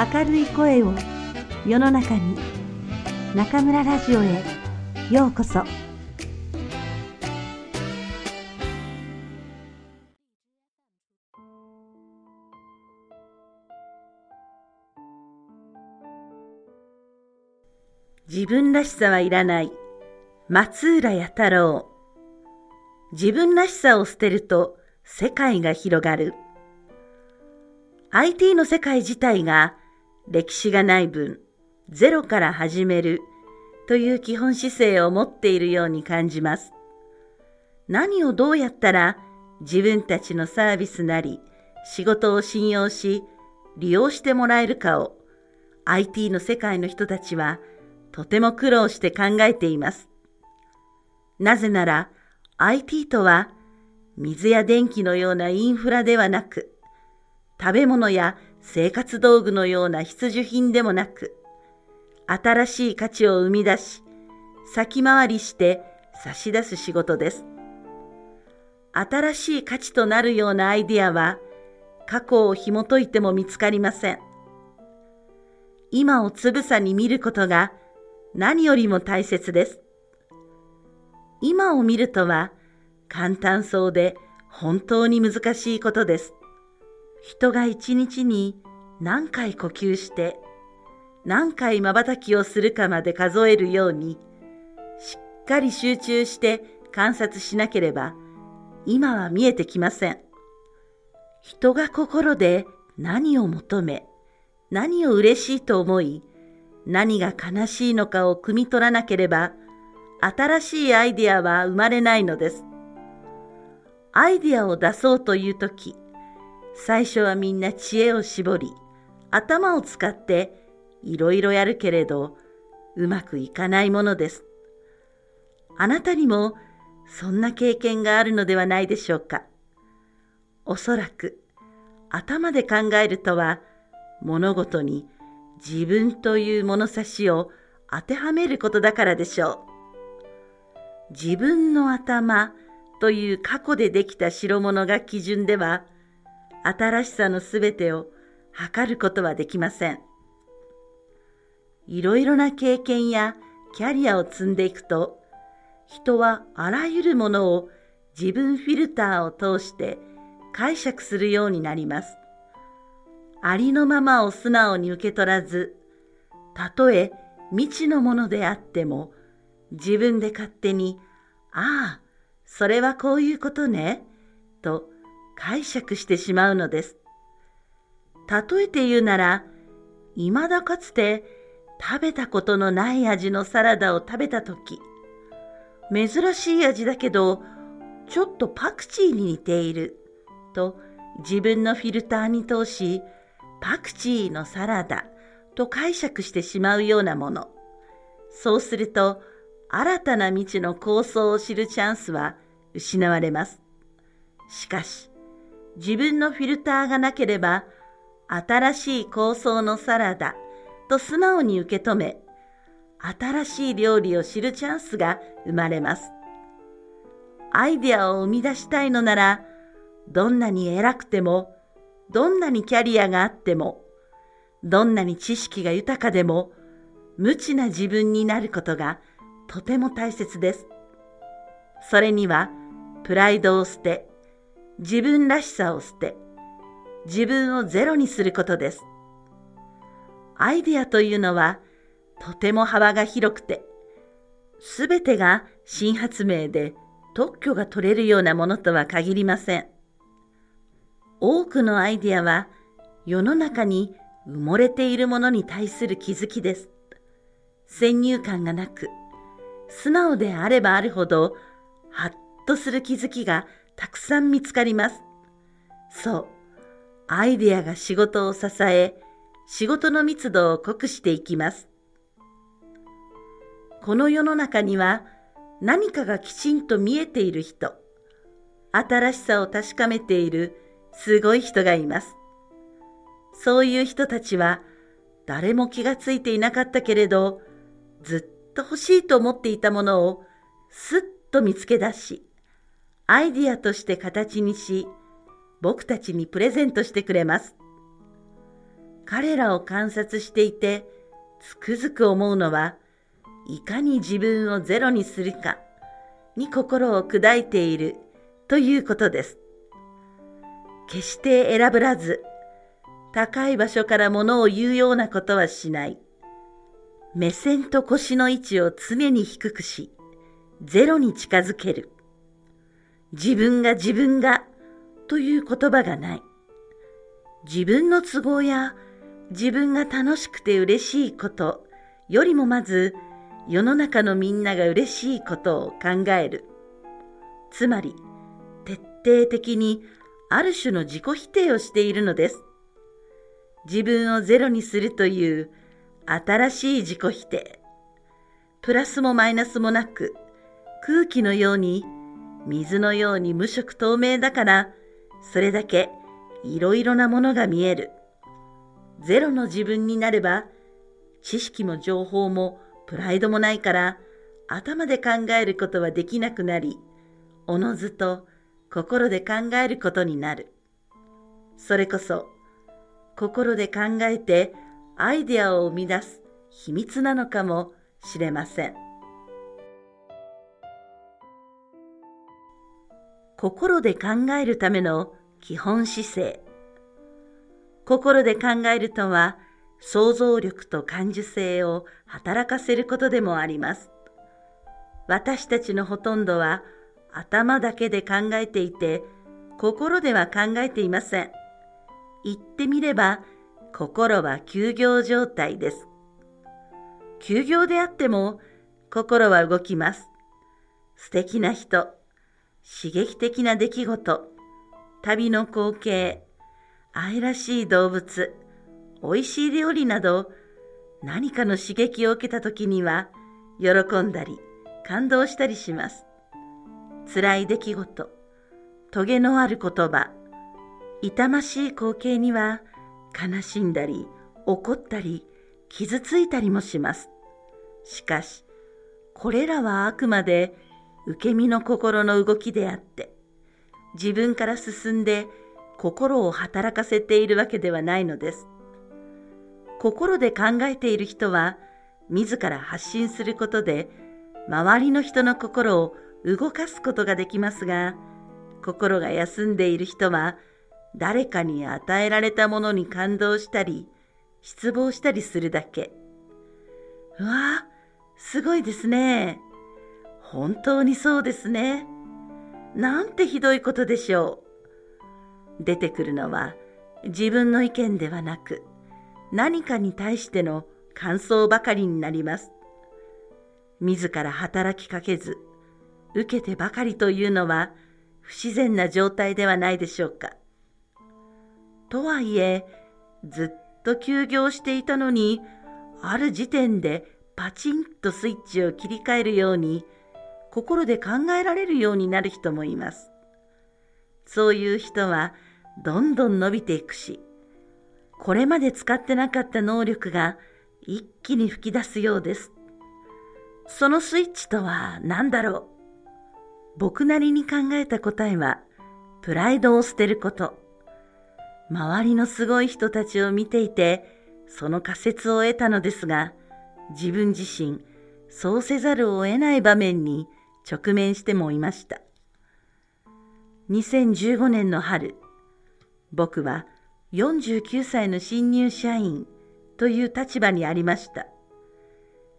明るい声を世の中に中村ラジオへようこそ。自分らしさはいらない。松浦弥太郎。自分らしさを捨てると世界が広がる。IT の世界自体が歴史がない分ゼロから始めるという基本姿勢を持っているように感じます。何をどうやったら自分たちのサービスなり仕事を信用し利用してもらえるかを IT の世界の人たちはとても苦労して考えています。なぜなら IT とは水や電気のようなインフラではなく食べ物や生活道具のような必需品でもなく新しい価値を生み出し、先回りして差し出す仕事です。新しい価値となるようなアイディアは、過去を紐解いても見つかりません。今をつぶさに見ることが何よりも大切です。今を見るとは簡単そうで本当に難しいことです。人が一日に何回呼吸して何回瞬きをするかまで数えるように、しっかり集中して観察しなければ、今は見えてきません。人が心で何を求め、何を嬉しいと思い、何が悲しいのかを汲み取らなければ、新しいアイデアは生まれないのです。アイデアを出そうというとき、最初はみんな知恵を絞り、頭を使っていろいろやるけれど、うまくいかないものです。あなたにもそんな経験があるのではないでしょうか。おそらく頭で考えるとは物事に自分という物差しを当てはめることだからでしょう。自分の頭という過去でできた代物が基準では新しさのすべてを測ることはできません。いろいろな経験やキャリアを積んでいくと、人はあらゆるものを自分フィルターを通して解釈するようになります。ありのままを素直に受け取らず、たとえ未知のものであっても、自分で勝手に、ああ、それはこういうことね、と解釈してしまうのです。例えて言うなら、未だかつて食べたことのない味のサラダを食べたとき、珍しい味だけど、ちょっとパクチーに似ている、と自分のフィルターに通し、パクチーのサラダと解釈してしまうようなもの。そうすると、新たな未知の構想を知るチャンスは失われます。しかし、自分のフィルターがなければ、新しい構想のサラダ、と素直に受け止め、新しい料理を知るチャンスが生まれます。アイデアを生み出したいのなら、どんなに偉くても、どんなにキャリアがあっても、どんなに知識が豊かでも、無知な自分になることがとても大切です。それには、プライドを捨て、自分らしさを捨て、自分をゼロにすることです。アイデアというのはとても幅が広くて、すべてが新発明で特許が取れるようなものとは限りません。多くのアイデアは世の中に埋もれているものに対する気づきです。先入観がなく、素直であればあるほど、ハッとする気づきがたくさん見つかります。そう、アイデアが仕事を支え、仕事の密度を濃くしていきます。この世の中には何かがきちんと見えている人、新しさを確かめているすごい人がいます。そういう人たちは誰も気がついていなかったけれど、ずっと欲しいと思っていたものをすっと見つけ出し、アイディアとして形にし、僕たちにプレゼントしてくれます。彼らを観察していて、つくづく思うのは、いかに自分をゼロにするかに心を砕いているということです。決して選ぶらず、高い場所から物を言うようなことはしない。目線と腰の位置を常に低くし、ゼロに近づける。自分が自分がという言葉がない。自分の都合や自分が楽しくて嬉しいことよりもまず世の中のみんなが嬉しいことを考える。つまり、徹底的にある種の自己否定をしているのです。自分をゼロにするという新しい自己否定。プラスもマイナスもなく、空気のように、水のように無色透明だから、それだけいろいろなものが見える。ゼロの自分になれば、知識も情報もプライドもないから、頭で考えることはできなくなり、おのずと心で考えることになる。それこそ、心で考えてアイデアを生み出す秘密なのかもしれません。心で考えるための基本姿勢。心で考えるとは、想像力と感受性を働かせることでもあります。私たちのほとんどは頭だけで考えていて、心では考えていません。言ってみれば、心は休業状態です。休業であっても、心は動きます。素敵な人、刺激的な出来事、旅の光景、愛らしい動物、美味しい料理など、何かの刺激を受けた時には、喜んだり、感動したりします。辛い出来事、トゲのある言葉、痛ましい光景には悲しんだり怒ったり傷ついたりもします。しかし、これらはあくまで受け身の心の動きであって、自分から進んで心を働かせているわけではないのです。心で考えている人は、自ら発信することで、周りの人の心を動かすことができますが、心が休んでいる人は、誰かに与えられたものに感動したり、失望したりするだけ。うわすごいですね。本当にそうですね。なんてひどいことでしょう。出てくるのは自分の意見ではなく、何かに対しての感想ばかりになります。自ら働きかけず、受けてばかりというのは不自然な状態ではないでしょうか。とはいえ、ずっと休業していたのに、ある時点でパチンとスイッチを切り替えるように、心で考えられるようになる人もいます。そういう人はどんどん伸びていくし、これまで使ってなかった能力が一気に吹き出すようです。そのスイッチとは何だろう？僕なりに考えた答えは、プライドを捨てること。周りのすごい人たちを見ていて、その仮説を得たのですが、自分自身、そうせざるを得ない場面に直面してもいました。2015年の春、僕は49歳の新入社員という立場にありました。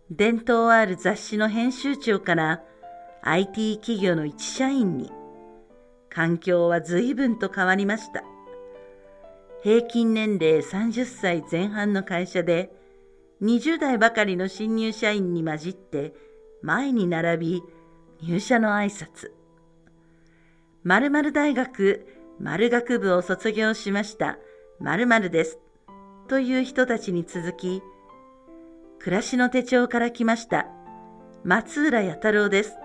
伝統ある雑誌の編集長から IT 企業の一社員に、環境は随分と変わりました。平均年齢30歳前半の会社で、20代ばかりの新入社員に混じって前に並び入社の挨拶。〇〇大学〇学部を卒業しました〇〇です。という人たちに続き、暮らしの手帳から来ました松浦弥太郎です。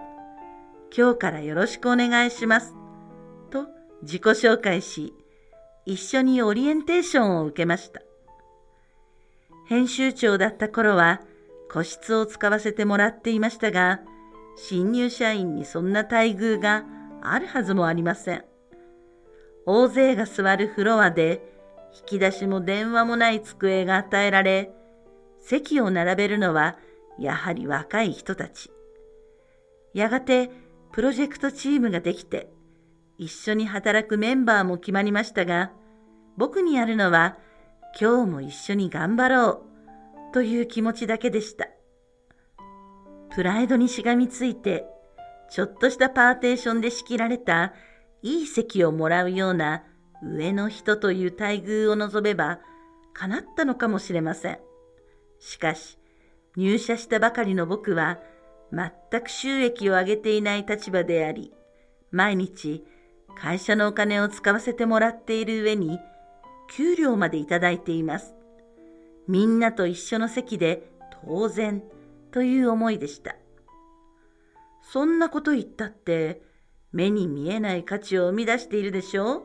今日からよろしくお願いします。と自己紹介し、一緒にオリエンテーションを受けました。編集長だった頃は個室を使わせてもらっていましたが、新入社員にそんな待遇があるはずもありません。大勢が座るフロアで引き出しも電話もない机が与えられ、席を並べるのはやはり若い人たち。やがてプロジェクトチームができて、一緒に働くメンバーも決まりましたが、僕にあるのは今日も一緒に頑張ろうという気持ちだけでした。プライドにしがみついて、ちょっとしたパーテーションで仕切られたいい席をもらうような上の人という待遇を望めば叶ったのかもしれません。しかし、入社したばかりの僕は全く収益を上げていない立場であり、毎日会社のお金を使わせてもらっている上に、給料までいただいています。みんなと一緒の席で当然という思いでした。そんなこと言ったって目に見えない価値を生み出しているでしょう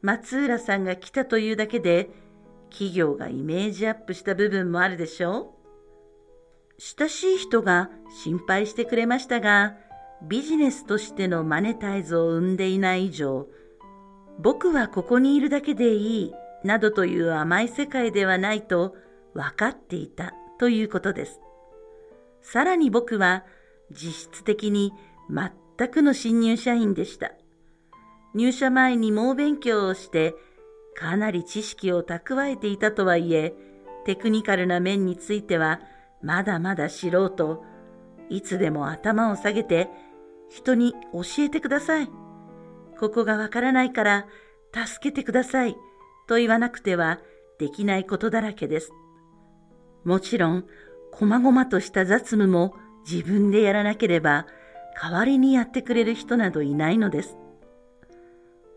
松浦さんが来たというだけで企業がイメージアップした部分もあるでしょう親しい人が心配してくれましたが、ビジネスとしてのマネタイズを生んでいない以上、僕はここにいるだけでいいなどという甘い世界ではないと分かっていたということです。さらに僕は実質的に全くの新入社員でした。入社前に猛勉強をしてかなり知識を蓄えていたとはいえ、テクニカルな面についてはまだまだ素人、いつでも頭を下げて人に教えてください。ここがわからないから助けてくださいと言わなくてはできないことだらけです。もちろん、細々とした雑務も自分でやらなければ代わりにやってくれる人などいないのです。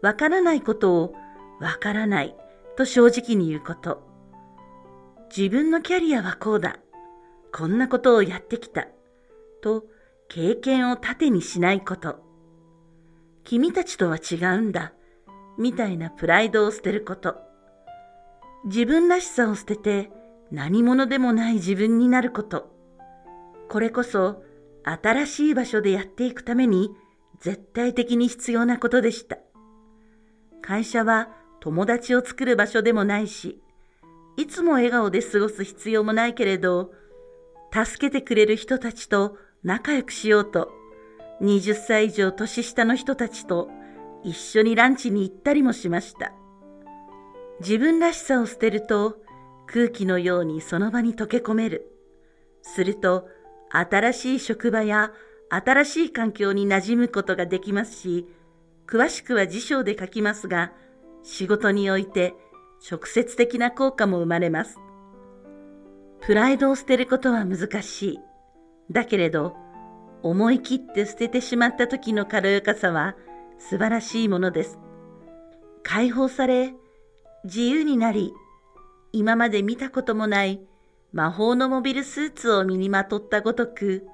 わからないことをわからないと正直に言うこと。自分のキャリアはこうだ。こんなことをやってきた。と経験を盾にしないこと。君たちとは違うんだ。みたいなプライドを捨てること。自分らしさを捨てて何者でもない自分になること。これこそ新しい場所でやっていくために絶対的に必要なことでした。会社は友達を作る場所でもないし、いつも笑顔で過ごす必要もないけれど、助けてくれる人たちと仲良くしようと、20歳以上年下の人たちと一緒にランチに行ったりもしました。自分らしさを捨てると空気のようにその場に溶け込める。すると新しい職場や新しい環境に馴染むことができますし、詳しくは辞書で書きますが、仕事において直接的な効果も生まれます。プライドを捨てることは難しい。だけれど、思い切って捨ててしまった時の軽やかさは素晴らしいものです。解放され、自由になり、今まで見たこともない魔法のモビルスーツを身にまとったごとく、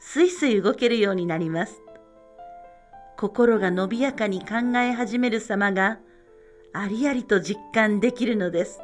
すいすい動けるようになります。心が伸びやかに考え始める様がありありと実感できるのです。